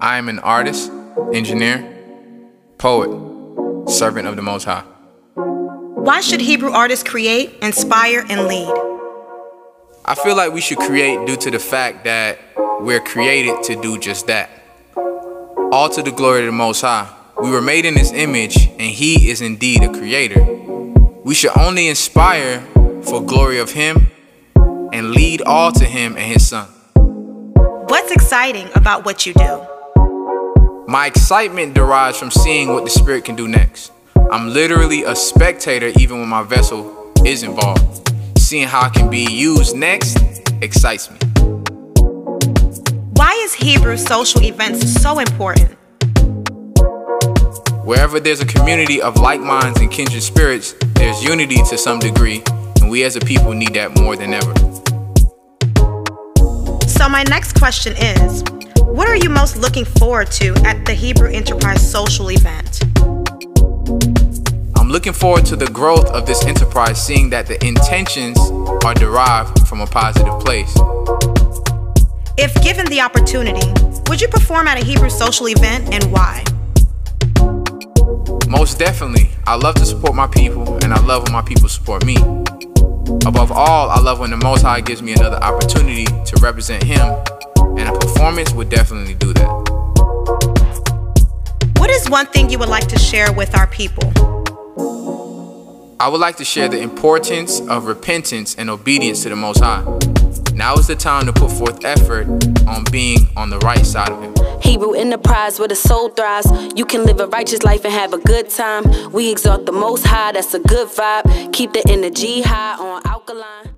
I am an artist, engineer, poet, servant of the Most High. Why should Hebrew artists create, inspire, and lead? I feel like we should create due to the fact that we're created to do just that. All to the glory of the Most High. We were made in His image, and He is indeed a creator. We should only inspire for glory of Him and lead all to Him and His Son. What's exciting about what you do? My excitement derives from seeing what the Spirit can do next. I'm literally a spectator even when my vessel is involved. Seeing how it can be used next excites me. Why is Hebrew social events so important? Wherever there's a community of like minds and kindred spirits, there's unity to some degree, and we as a people need that more than ever. So, my next question is what are you most looking forward to at the Hebrew Enterprise social event? I'm looking forward to the growth of this enterprise, seeing that the intentions are derived from a positive place. If given the opportunity, would you perform at a Hebrew social event and why? Most definitely. I love to support my people, and I love when my people support me. Above all, I love when the Most High gives me another opportunity to represent Him and a performance would definitely do that. What is one thing you would like to share with our people? I would like to share the importance of repentance and obedience to the Most High. Now is the time to put forth effort on being on the right side of Him. Hebrew enterprise where the soul thrives. You can live a righteous life and have a good time. We exalt the Most High, that's a good vibe. Keep the energy high on alkaline.